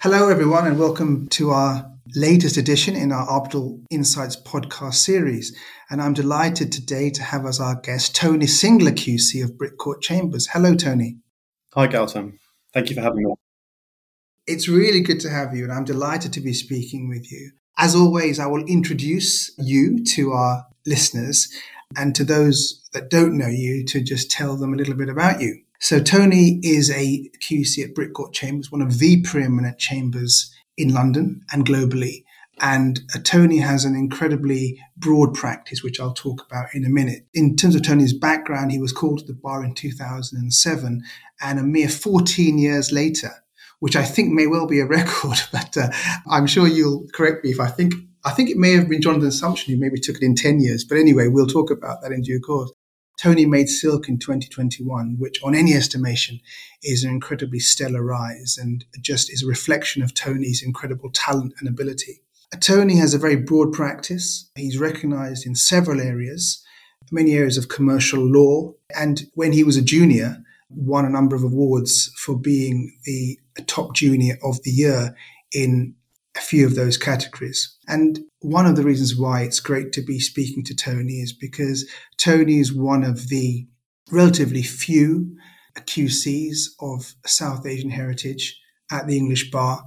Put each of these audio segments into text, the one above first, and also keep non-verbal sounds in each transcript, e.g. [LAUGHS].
Hello, everyone, and welcome to our latest edition in our Arbitral Insights podcast series. And I'm delighted today to have as our guest Tony Singla QC of Brick Court Chambers. Hello, Tony. Hi, Gautam. Thank you for having me. It's really good to have you, and I'm delighted to be speaking with you. As always, I will introduce you to our listeners and to those that don't know you to just tell them a little bit about you. So Tony is a QC at Brick Court Chambers, one of the preeminent chambers in London and globally. And uh, Tony has an incredibly broad practice, which I'll talk about in a minute. In terms of Tony's background, he was called to the bar in 2007, and a mere 14 years later, which I think may well be a [LAUGHS] record, but uh, I'm sure you'll correct me if I think I think it may have been Jonathan Sumption who maybe took it in 10 years. But anyway, we'll talk about that in due course. Tony made Silk in 2021, which on any estimation is an incredibly stellar rise and just is a reflection of Tony's incredible talent and ability. Tony has a very broad practice. He's recognized in several areas, many areas of commercial law. And when he was a junior, won a number of awards for being the top junior of the year in a few of those categories. And one of the reasons why it's great to be speaking to Tony is because Tony is one of the relatively few QCs of South Asian heritage at the English bar.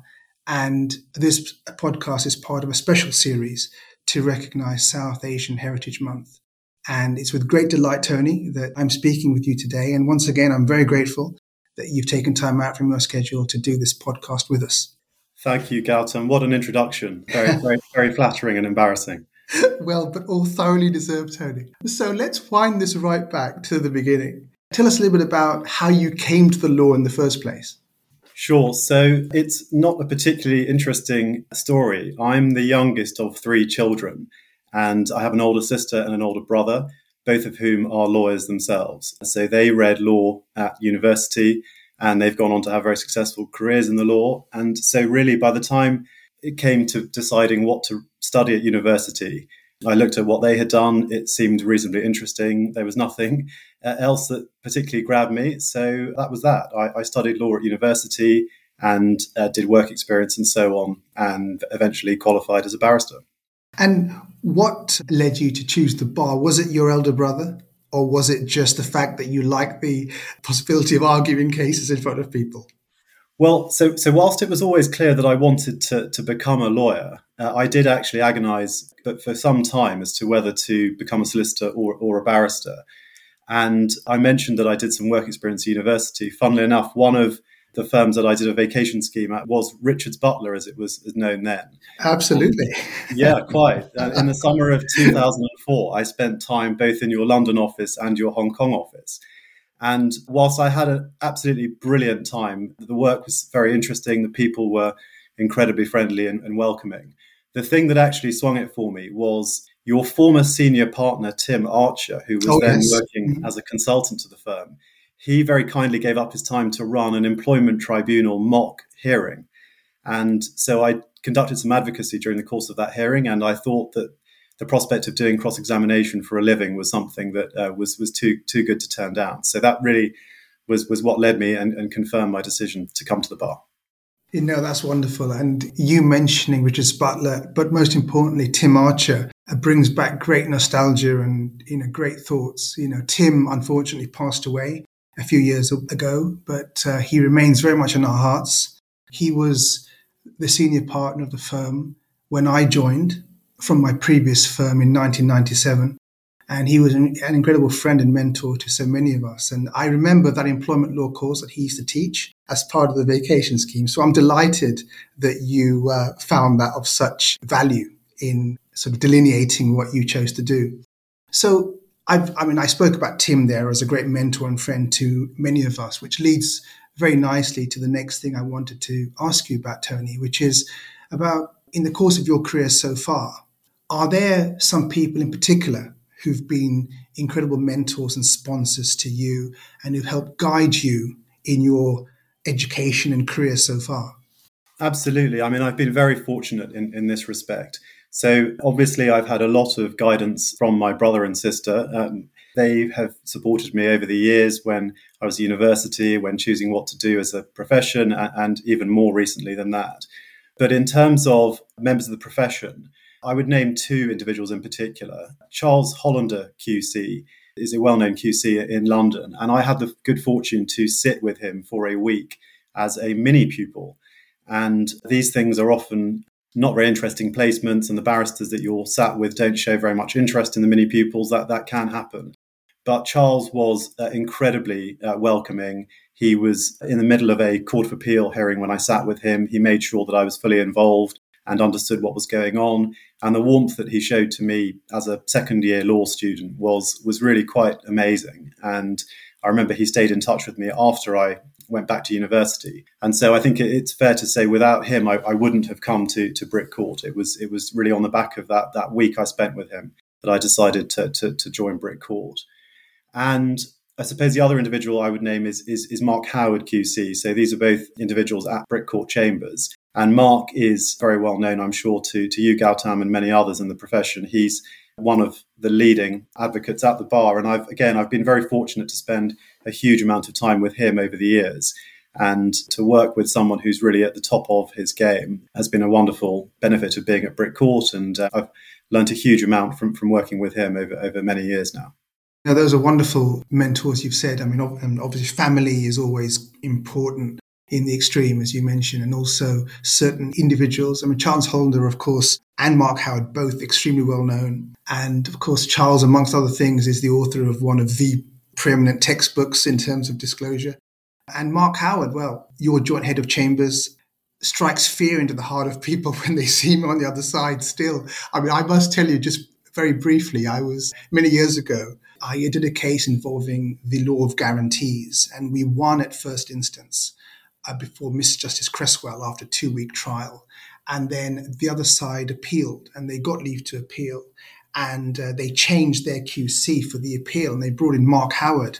And this podcast is part of a special series to recognize South Asian Heritage Month. And it's with great delight, Tony, that I'm speaking with you today. And once again, I'm very grateful that you've taken time out from your schedule to do this podcast with us. Thank you, Gautam. What an introduction. Very, [LAUGHS] very, very flattering and embarrassing. well, but all thoroughly deserved, Tony. So let's wind this right back to the beginning. Tell us a little bit about how you came to the law in the first place. Sure. So it's not a particularly interesting story. I'm the youngest of three children, and I have an older sister and an older brother, both of whom are lawyers themselves. So they read law at university and they've gone on to have very successful careers in the law. And so, really, by the time it came to deciding what to study at university, I looked at what they had done. It seemed reasonably interesting. There was nothing uh, else that particularly grabbed me. So that was that. I, I studied law at university and uh, did work experience and so on, and eventually qualified as a barrister. And what led you to choose the bar? Was it your elder brother? Or was it just the fact that you like the possibility of arguing cases in front of people? Well, so so whilst it was always clear that I wanted to to become a lawyer, uh, I did actually agonise, but for some time, as to whether to become a solicitor or or a barrister. And I mentioned that I did some work experience at university. Funnily enough, one of the firms that I did a vacation scheme at was Richards Butler, as it was known then. Absolutely. Um, yeah, quite. Uh, in the summer of 2004, I spent time both in your London office and your Hong Kong office. And whilst I had an absolutely brilliant time, the work was very interesting, the people were incredibly friendly and, and welcoming. The thing that actually swung it for me was your former senior partner, Tim Archer, who was oh, then yes. working mm-hmm. as a consultant to the firm he very kindly gave up his time to run an employment tribunal mock hearing. And so I conducted some advocacy during the course of that hearing, and I thought that the prospect of doing cross examination for a living was something that uh, was was too too good to turn down. So that really was was what led me and, and confirmed my decision to come to the bar. You know, that's wonderful. And you mentioning Richard Butler, but most importantly, Tim Archer uh, brings back great nostalgia and, you know, great thoughts. You know, Tim unfortunately passed away a few years ago, but uh, he remains very much in our hearts. He was the senior partner of the firm when I joined from my previous firm in 1997. And he was an, incredible friend and mentor to so many of us. And I remember that employment law course that he used to teach as part of the vacation scheme. So I'm delighted that you uh, found that of such value in sort of delineating what you chose to do. So I've, i mean, I spoke about Tim there as a great mentor and friend to many of us, which leads very nicely to the next thing I wanted to ask you about, Tony, which is about in the course of your career so far, are there some people in particular who've been incredible mentors and sponsors to you and who've helped guide you in your education and career so far? Absolutely. I mean, I've been very fortunate in, in this respect. So, obviously, I've had a lot of guidance from my brother and sister. Um, they have supported me over the years when I was at university, when choosing what to do as a profession, and even more recently than that. But in terms of members of the profession, I would name two individuals in particular. Charles Hollander QC is a well known QC in London, and I had the good fortune to sit with him for a week as a mini pupil. And these things are often not very interesting placements, and the barristers that you're sat with don't show very much interest in the mini pupils. That, that can happen. But Charles was uh, incredibly uh, welcoming. He was in the middle of a Court of Appeal hearing when I sat with him. He made sure that I was fully involved and understood what was going on. And the warmth that he showed to me as a second year law student was was really quite amazing. And I remember he stayed in touch with me after I went back to university. And so I think it's fair to say without him, I, I wouldn't have come to, to Brick Court. It was it was really on the back of that that week I spent with him that I decided to, to, to join Brick Court. And I suppose the other individual I would name is, is, is Mark Howard QC. So these are both individuals at Brick Court Chambers. And Mark is very well known, I'm sure, to, to you, Gautam, and many others in the profession. He's one of the leading advocates at the bar. And I've, again, I've been very fortunate to spend a huge amount of time with him over the years. And to work with someone who's really at the top of his game has been a wonderful benefit of being at Brick Court. And uh, I've learned a huge amount from, from working with him over, over many years now. Now, those are wonderful mentors you've said. I mean, obviously, family is always important in the extreme, as you mentioned, and also certain individuals. I mean, Charles Hollander, of course, and Mark Howard, both extremely well known. And of course, Charles, amongst other things, is the author of one of the preeminent textbooks in terms of disclosure. And Mark Howard, well, your joint head of chambers, strikes fear into the heart of people [LAUGHS] when they see him on the other side still. I mean, I must tell you, just very briefly, I was many years ago, I did a case involving the law of guarantees, and we won at first instance uh, before Miss Justice Cresswell after two week trial. And then the other side appealed, and they got leave to appeal, and uh, they changed their QC for the appeal, and they brought in Mark Howard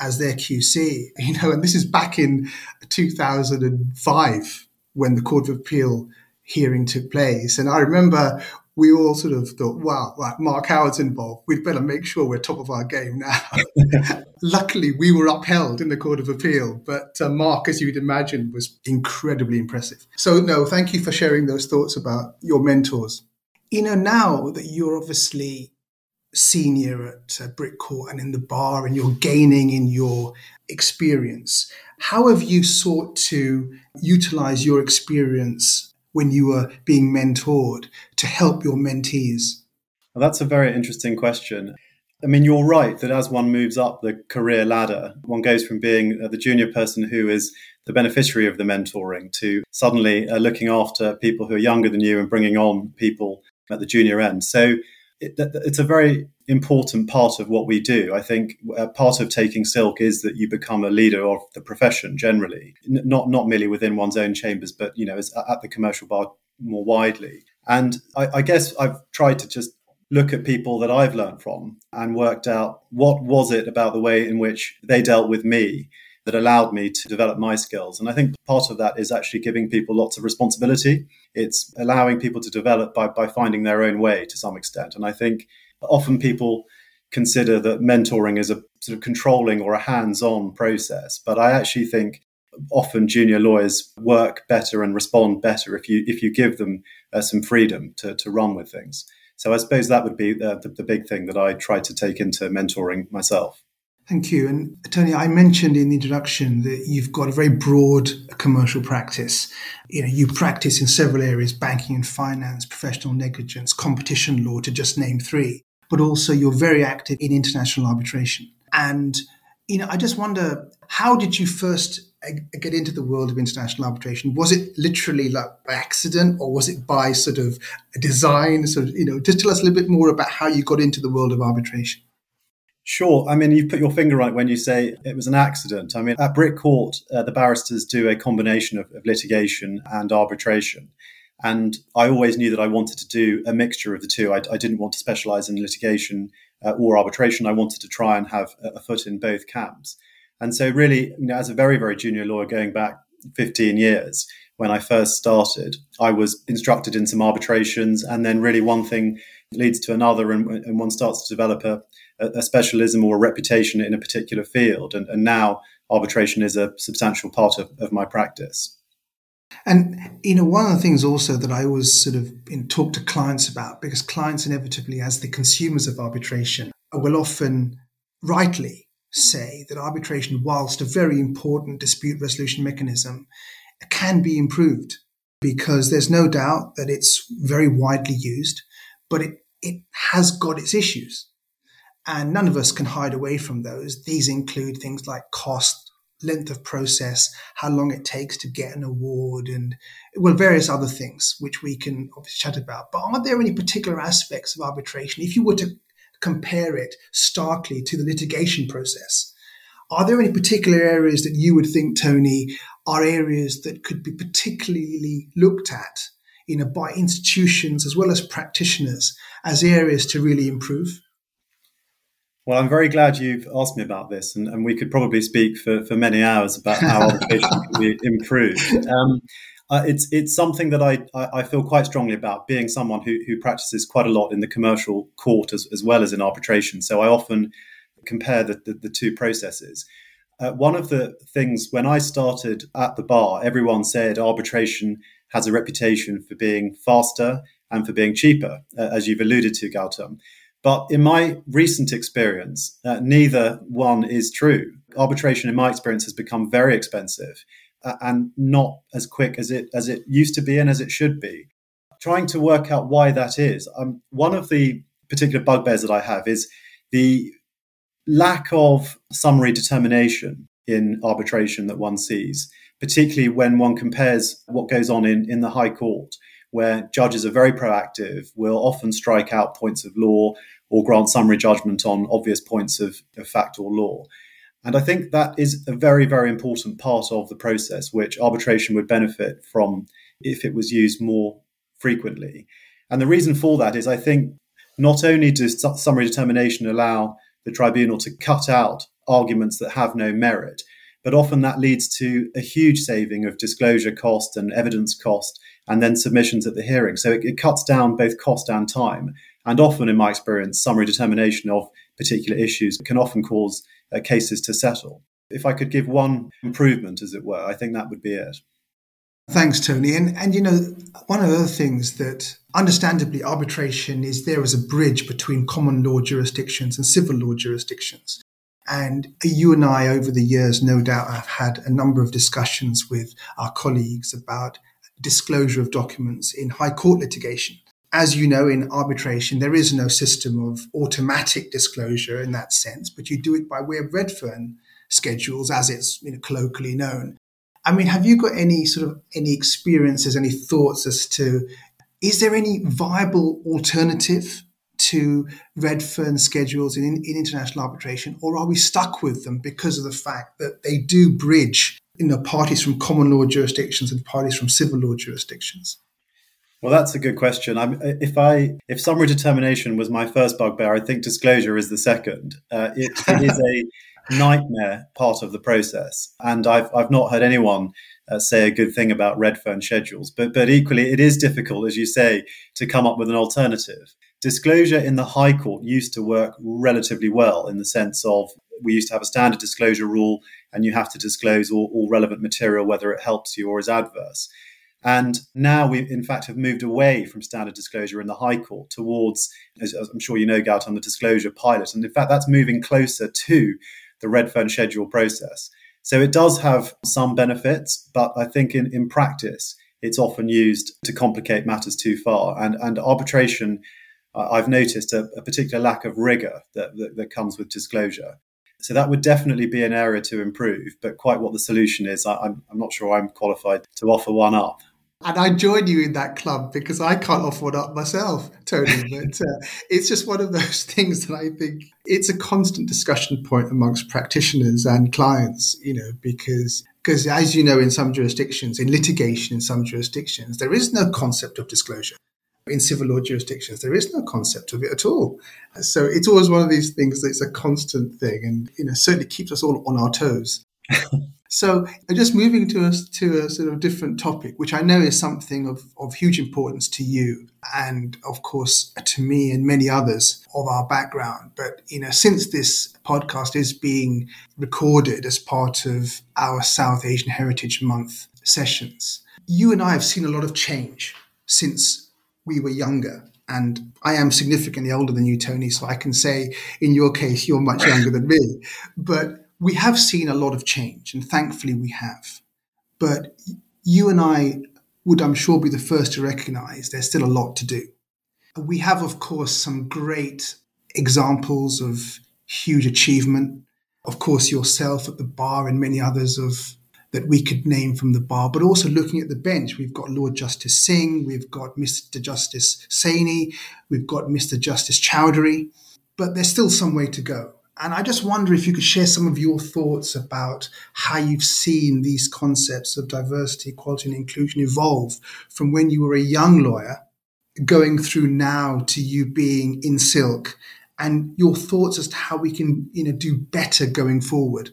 as their QC. [LAUGHS] You know, and this is back in 2005 when the Court of Appeal hearing took place. And I remember we all sort of thought, wow, right, Mark Howard's involved. We'd better make sure we're top of our game now. [LAUGHS] Luckily, we were upheld in the Court of Appeal, but uh, Mark, as you'd imagine, was incredibly impressive. So, no, thank you for sharing those thoughts about your mentors. You know, now that you're obviously senior at uh, Brick Court and in the bar and you're gaining in your experience, how have you sought to utilize your experience when you were being mentored to help your mentees? Well, that's a very interesting question. I mean, you're right that as one moves up the career ladder, one goes from being uh, the junior person who is the beneficiary of the mentoring to suddenly uh, looking after people who are younger than you and bringing on people at the junior end. So it, it's a very important part of what we do. I think uh, part of taking silk is that you become a leader of the profession generally, not not merely within one's own chambers, but you know, as, at the commercial bar more widely. And I, I guess I've tried to just look at people that I've learned from and worked out what was it about the way in which they dealt with me that allowed me to develop my skills. And I think part of that is actually giving people lots of responsibility. It's allowing people to develop by, by finding their own way to some extent. And I think often people consider that mentoring is a sort of controlling or a hands-on process but i actually think often junior lawyers work better and respond better if you if you give them uh, some freedom to, to run with things so i suppose that would be the, the, the big thing that i try to take into mentoring myself Thank you. And Tony, I mentioned in the introduction that you've got a very broad commercial practice. You know, you practice in several areas, banking and finance, professional negligence, competition law, to just name three but also you're very active in international arbitration. And, you know, I just wonder, how did you first get into the world of international arbitration? Was it literally like by accident or was it by sort of design? Sort of, you know, just tell us a little bit more about how you got into the world of arbitration. Sure. I mean, you put your finger it when you say it was an accident. I mean, at Brick Court, uh, the barristers do a combination of, of, litigation and arbitration. And I always knew that I wanted to do a mixture of the two. I, I didn't want to specialize in litigation uh, or arbitration. I wanted to try and have a, a foot in both camps. And so, really, you know, as a very, very junior lawyer going back 15 years, when I first started, I was instructed in some arbitrations. And then, really, one thing leads to another, and, and one starts to develop a, a, specialism or a reputation in a particular field. And, and now arbitration is a substantial part of, of my practice. And you know, one of the things also that I always sort of talk to clients about, because clients inevitably, as the consumers of arbitration, will often rightly say that arbitration, whilst a very important dispute resolution mechanism, can be improved because there's no doubt that it's very widely used, but it, it has got its issues. And none of us can hide away from those. These include things like cost, length of process, how long it takes to get an award, and well, various other things which we can obviously chat about. But are there any particular aspects of arbitration, if you were to compare it starkly to the litigation process? Are there any particular areas that you would think, Tony, are areas that could be particularly looked at, you know, by institutions as well as practitioners as areas to really improve? Well, I'm very glad you've asked me about this, and, and we could probably speak for, for many hours about how arbitration can be improved. Um, uh, it's it's something that I, I feel quite strongly about, being someone who, who practices quite a lot in the commercial court as, as well as in arbitration. So I often compare the, the, the two processes. Uh, one of the things when I started at the bar, everyone said arbitration has a reputation for being faster and for being cheaper, uh, as you've alluded to, Gautam. But in my recent experience, uh, neither one is true. Arbitration, in my experience, has become very expensive uh, and not as quick as it as it used to be and as it should be. Trying to work out why that is, um, one of the particular bugbears that I have is the lack of summary determination in arbitration that one sees, particularly when one compares what goes on in, in the High Court where judges are very proactive, will often strike out points of law or grant summary judgment on obvious points of, of fact or law. And I think that is a very, very important part of the process, which arbitration would benefit from if it was used more frequently. And the reason for that is I think not only does summary determination allow the tribunal to cut out arguments that have no merit, but often that leads to a huge saving of disclosure cost and evidence cost and then submissions at the hearing. So it, it cuts down both cost and time. And often, in my experience, summary determination of particular issues can often cause uh, cases to settle. If I could give one improvement, as it were, I think that would be it. Thanks, Tony. And and you know, one of the things that understandably arbitration is there as a bridge between common law jurisdictions and civil law jurisdictions. And you and I, over the years, no doubt, have had a number of discussions with our colleagues about disclosure of documents in high court litigation. As you know, in arbitration, there is no system of automatic disclosure in that sense, but you do it by way of Redfern schedules, as it's you know, colloquially known. I mean, have you got any sort of any experiences, any thoughts as to is there any viable alternative to Redfern schedules in, in international arbitration, or are we stuck with them because of the fact that they do bridge you know, parties from common law jurisdictions and parties from civil law jurisdictions? Well, that's a good question. I'm, if I if summary determination was my first bugbear, I think disclosure is the second. Uh, it, it is a [LAUGHS] nightmare part of the process, and I've I've not heard anyone uh, say a good thing about Redfern schedules. But but equally, it is difficult, as you say, to come up with an alternative. Disclosure in the High Court used to work relatively well in the sense of we used to have a standard disclosure rule, and you have to disclose all, all relevant material, whether it helps you or is adverse. And now we, in fact, have moved away from standard disclosure in the High Court towards, as, I'm sure you know, Gautam, the disclosure pilot. And in fact, that's moving closer to the Redfern schedule process. So it does have some benefits, but I think in, in practice, it's often used to complicate matters too far. And, and arbitration, I've noticed a, a, particular lack of rigor that, that, that comes with disclosure. So that would definitely be an area to improve. But quite what the solution is, I, am I'm not sure I'm qualified to offer one up. And I join you in that club because I can't offer one up myself, Tony. [LAUGHS] But uh, it's just one of those [LAUGHS] things that I think it's a constant discussion point amongst practitioners and clients, you know, because because as you know, in some jurisdictions, in litigation in some jurisdictions, there is no concept of disclosure. In civil law jurisdictions, there is no concept of it at all. So it's always one of these things that's a constant thing and, you know, certainly keeps us all on our toes. [LAUGHS] So just moving to us to a sort of different topic, which I know is something of, of huge importance to you and of course to me and many others of our background. But, you know, since this podcast is being recorded as part of our South Asian Heritage Month sessions, you and I have seen a lot of change since we were younger. And I am significantly older than you, Tony, so I can say in your case, you're much younger than me. But we have seen a lot of change, and thankfully we have. But you and I would, I'm sure, be the first to recognize there's still a lot to do. We have, of course, some great examples of huge achievement. Of course, yourself at the bar and many others of that we could name from the bar, but also looking at the bench, we've got Lord Justice Singh, we've got Mr. Justice Saini, we've got Mr. Justice Chowdhury, but there's still some way to go. And I just wonder if you could share some of your thoughts about how you've seen these concepts of diversity, equality, and inclusion evolve from when you were a young lawyer going through now to you being in silk and your thoughts as to how we can you know do better going forward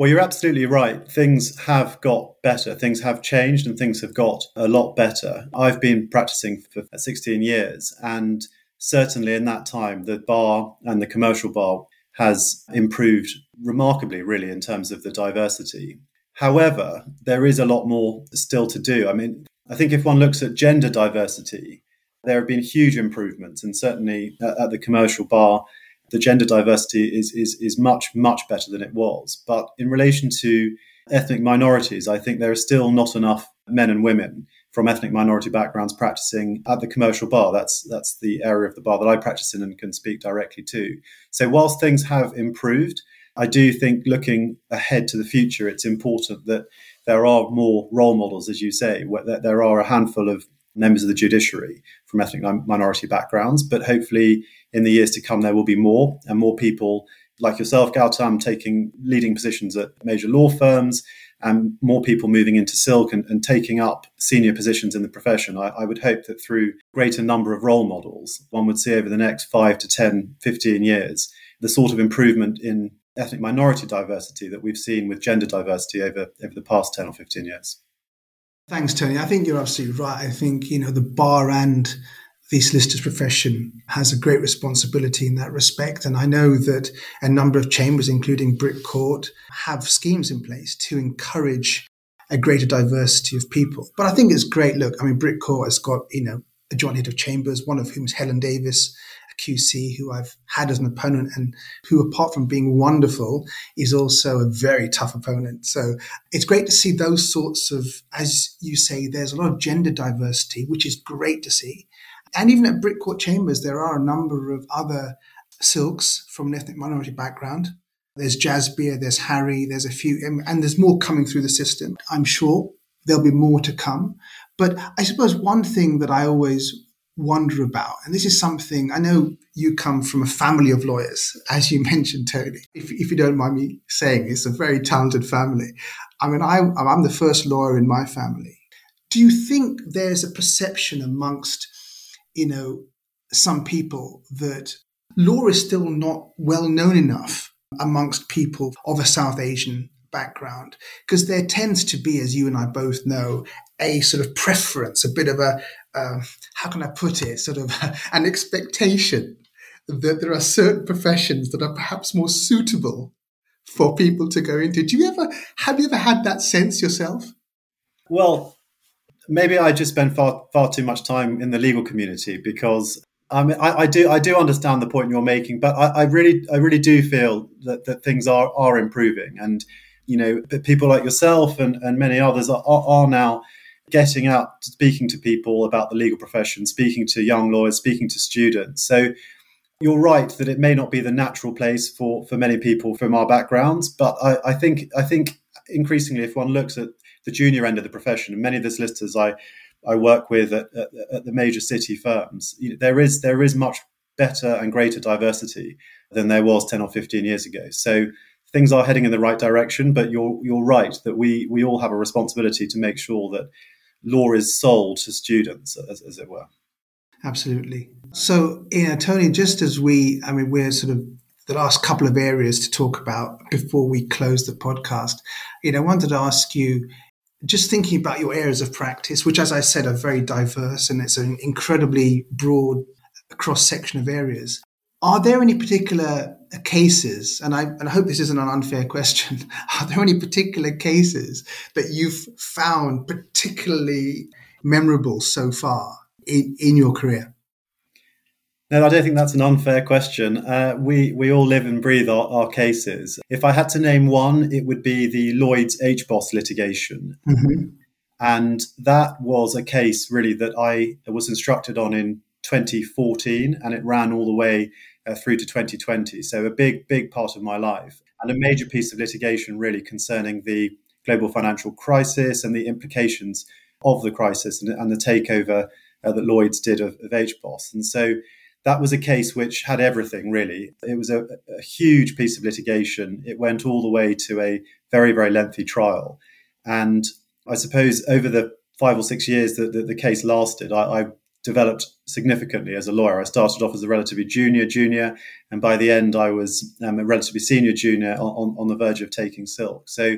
well you're absolutely right things have got better things have changed and things have got a lot better i've been practicing for 16 years and certainly in that time the bar and the commercial bar has improved remarkably, really, in terms of the diversity. However, there is a lot more still to do. I mean, I think if one looks at gender diversity, there have been huge improvements, and certainly uh, at the commercial bar, the gender diversity is, is, is much, much better than it was. But in relation to ethnic minorities, I think there are still not enough men and women from ethnic minority backgrounds practicing at the commercial bar. That's that's the area of the bar that I practice in and can speak directly to. So whilst things have improved, I do think looking ahead to the future, it's important that there are more role models, as you say, that there are a handful of members of the judiciary from ethnic minority backgrounds, but hopefully in the years to come there will be more and more people like yourself, Gautam, taking leading positions at major law firms, and more people moving into silk and, and taking up senior positions in the profession. I, I, would hope that through greater number of role models, one would see over the next five to 10, 15 years, the sort of improvement in ethnic minority diversity that we've seen with gender diversity over, over the past 10 or 15 years. Thanks, Tony. I think you're absolutely right. I think, you know, the bar and the solicitor's profession has a great responsibility in that respect. And I know that a number of chambers, including Brick Court, have schemes in place to encourage a greater diversity of people. But I think it's great. Look, I mean, Brick Court has got, you know, a joint head of chambers, one of whom is Helen Davies, a QC who I've had as an opponent and who, apart from being wonderful, is also a very tough opponent. So it's great to see those sorts of, as you say, there's a lot of gender diversity, which is great to see. And even at Brick Court Chambers, there are a number of other silks from an ethnic minority background. There's Jasbir, there's Harry, there's a few, and there's more coming through the system. I'm sure there'll be more to come. But I suppose one thing that I always wonder about, and this is something I know you come from a family of lawyers, as you [LAUGHS] mentioned, Tony. If, if you don't mind me saying, it's a very talented family. I mean, I, I'm the first lawyer in my family. Do you think there's a perception amongst you know, some people that law is still not well known enough amongst people of a South Asian background because there tends to be, as you and I both know, a sort of preference, a bit of a, uh, how can I put it, sort of [LAUGHS] an expectation that there are certain professions that are perhaps more suitable for people to go into. Do you ever, have you ever had that sense yourself? Well, maybe I just spend far far too much time in the legal community because I mean I, I do I do understand the point you're making, but I, I, really I really do feel that, that things are are improving, and you know people like yourself and, and many others are, are now getting out speaking to people about the legal profession, speaking to young lawyers, speaking to students. So you're right that it may not be the natural place for for many people from our backgrounds, but I, I think I think increasingly if one looks at the junior end of the profession. And many of the solicitors I I work with at, at, at the major city firms, you know, there is there is much better and greater diversity than there was 10 or 15 years ago. So things are heading in the right direction, but you're you're right that we we all have a responsibility to make sure that law is sold to students, as, as it were. Absolutely. So, know, Tony, just as we, I mean, we're sort of the last couple of areas to talk about before we close the podcast. You know, I wanted to ask you, just thinking about your areas of practice, which, as I said, are very diverse and it's an incredibly broad cross section of areas. Are there any particular cases, and I, and I hope this isn't an unfair question, [LAUGHS] are there any particular cases that you've found particularly memorable so far in, in your career? No, I don't think that's an unfair question. Uh, we we all live and breathe our, our, cases. If I had to name one, it would be the Lloyd's HBOS litigation, mm-hmm. and that was a case really that I was instructed on in 2014, and it ran all the way uh, through to 2020. So a big big part of my life, and a major piece of litigation really concerning the global financial crisis and the implications of the crisis and, and the takeover uh, that Lloyd's did of, of HBOS, and so that was a case which had everything really. It was a, a, huge piece of litigation. It went all the way to a very, very lengthy trial. And I suppose over the five or six years that, that the case lasted, I, I, developed significantly as a lawyer. I started off as a relatively junior junior, and by the end, I was um, a relatively senior junior on, on the verge of taking silk. So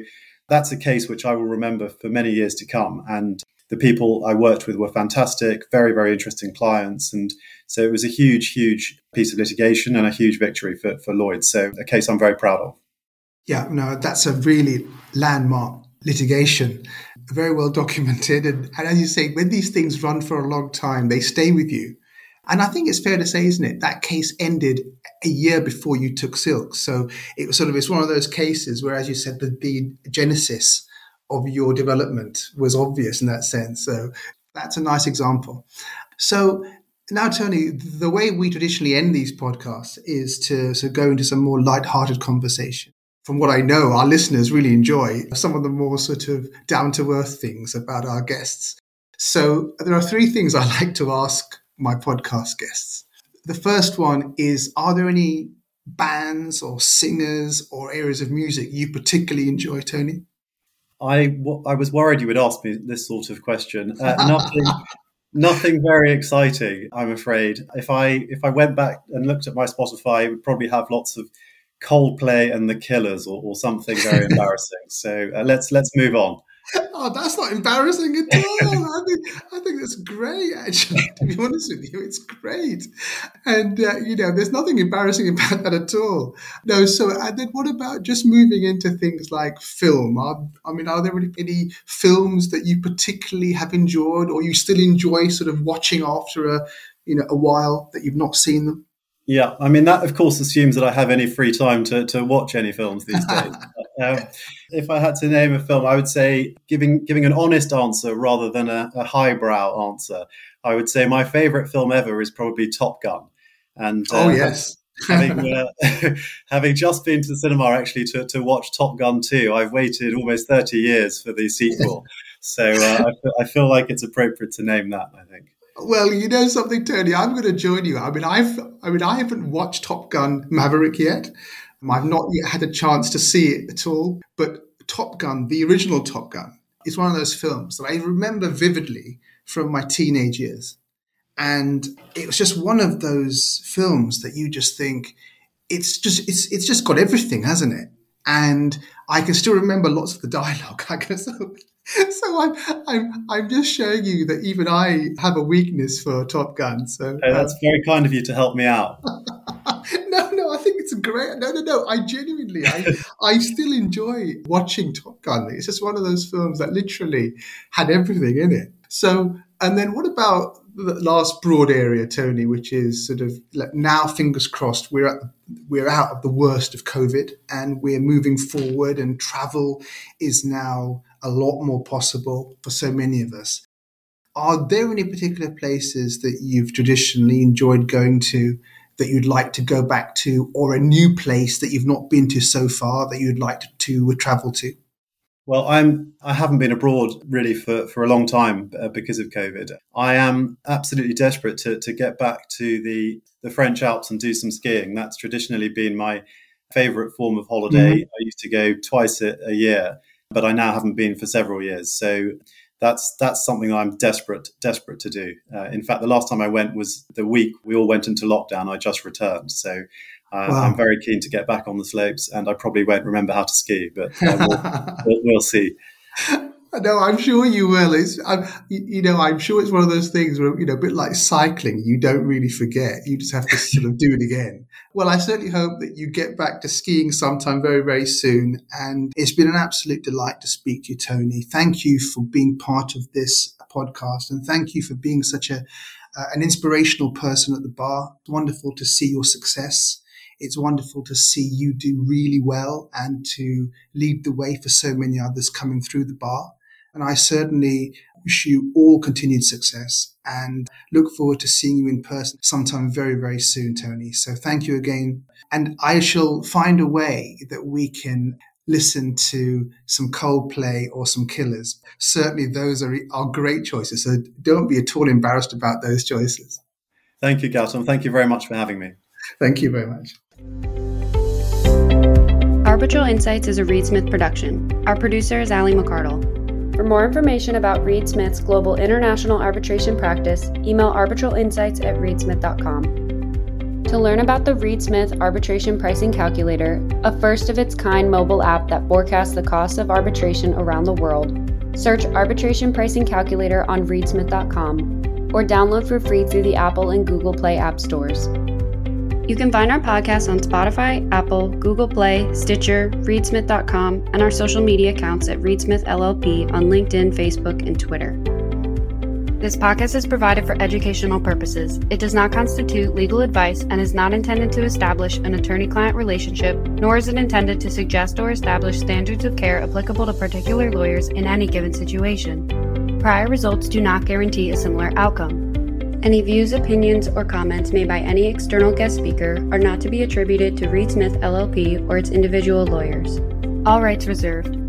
that's a case which I will remember for many years to come. And the people I worked with were fantastic, very, very interesting clients. And so it was a huge, huge piece of litigation and a huge victory for, for Lloyd. So a case I'm very proud of. Yeah, no, that's a really landmark litigation, very well documented. And, and as you say, when these things run for a long time, they stay with you. And I think it's fair to say, isn't it? That case ended a year before you took Silk. So it was sort of, it's one of those cases where, as you said, the, the genesis of your development was obvious in that sense. So that's a nice example. So now, Tony, the way we traditionally end these podcasts is to, to go into some more light-hearted conversation. From what I know, our listeners really enjoy some of the more sort of down-to-earth things about our guests. So there are three things I [LAUGHS] like to ask my podcast guests. The first one is Are there any bands or singers or areas of music you particularly enjoy, Tony? I, I was worried you would ask me this sort of question. Uh, nothing, [LAUGHS] nothing very exciting, I'm afraid. If I if I went back and looked at my Spotify, it would probably have lots of Coldplay and The Killers or, or something very [LAUGHS] embarrassing. So uh, let's let's move on. Oh, that's not embarrassing at all. I think I think that's great. Actually, [LAUGHS] to be honest with you, it's great, and uh, you know, there's nothing embarrassing [LAUGHS] about that at all. No. So, and then what about just moving into things like film? Are, I mean, are there any films that you particularly have enjoyed, or you still enjoy sort of watching after a you know a while that you've not seen them? Yeah, I mean that of course assumes that I have any free time to, to watch any films these days. [LAUGHS] um, if I had to name a film, I would say giving giving an honest answer rather than a, a highbrow answer. I would say my favorite film ever is probably Top Gun. And uh, oh yes, having [LAUGHS] uh, [LAUGHS] having just been to the cinema actually to, to watch Top Gun 2, I've waited almost 30 years for the sequel. so uh, I, feel, I feel like it's appropriate to name that. I think. Well, you know something, Tony. I'm going to join you. I mean, I've, I mean, I haven't watched Top Gun Maverick yet. I've not yet had a chance to see it at all. But Top Gun, the original Top Gun, is one of those films that I remember vividly from my teenage years. And it was just one of those films that you just think it's just it's it's just got everything, hasn't it? And I can still remember lots of the [LAUGHS] dialogue. I can still, so I'm, I'm, I'm just showing you that even I have a weakness for Top Gun. So hey, that's uh, very kind of you to help me out. [LAUGHS] no, no, I think it's great. No, no, no. I genuinely, I, [LAUGHS] I still enjoy watching Top Gun. It's just one of those films that literally had everything in it. So, and then what about the last broad area, Tony, which is sort of like now, fingers crossed, we're at, we're out of the worst of COVID and we're moving forward, and travel is now a lot more possible for so many of us. Are there any particular places that you've traditionally enjoyed going to that you'd like to go back to, or a new place that you've not been to so far that you'd like to, to travel to? Well, I'm I haven't been abroad really for, for a long time uh, because of COVID. I am absolutely desperate to, to get back to the the French Alps and do some skiing. That's traditionally been my favorite form of holiday. Mm-hmm. I used to go twice a, a, year, but I now haven't been for several years. So that's that's something I'm desperate desperate to do. Uh, in fact, the last time I went was the week we all went into lockdown. I just returned, so uh, wow. I'm very keen to get back on the slopes, and I probably won't remember how to ski, but uh, we'll, [LAUGHS] we'll, see. No, I'm sure you will. It's, I'm, you know, I'm sure it's one of those things where, you know, a bit like cycling, you don't really forget. You just have to sort of do it again. Well, I certainly hope that you get back to skiing sometime very, very soon. And it's been an absolute delight to speak to you, Tony. Thank you for being part of this podcast. And thank you for being such a, uh, an inspirational person at the bar. It's wonderful to see your success it's wonderful to see you do really well and to lead the way for so many others coming through the bar. And I certainly wish you all continued success and look forward to seeing you in person sometime very, very soon, Tony. So thank you again. And I shall find a way that we can listen to some Coldplay or some Killers. Certainly those are, are great choices. So don't be at all embarrassed about those choices. Thank you, Gautam. Thank you very much for having me. Thank you very much. Arbitral Insights is a Reed Smith production. Our producer is Ali McCardle. For more information about Reed Smith's global international arbitration practice, email arbitralinsights at reedsmith.com. To learn about the Reed Smith Arbitration Pricing Calculator, a first of its kind mobile app that forecasts the costs of arbitration around the world, search Arbitration Pricing Calculator on reedsmith.com or download for free through the Apple and Google Play app stores. You can find our podcast on Spotify, Apple, Google Play, Stitcher, reedsmith.com, and our social media accounts at Reedsmith LLP on LinkedIn, Facebook, and Twitter. This podcast is provided for educational purposes. It does not constitute legal advice and is not intended to establish an attorney client relationship, nor is it intended to suggest or establish standards of care applicable to particular lawyers in any given situation. Prior results do not guarantee a similar outcome. Any views, opinions, or comments made by any external guest speaker are not to be attributed to Reed Smith LLP or its individual lawyers. All rights reserved.